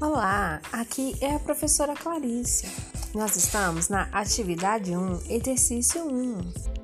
Olá, aqui é a professora Clarice. Nós estamos na atividade 1, exercício 1.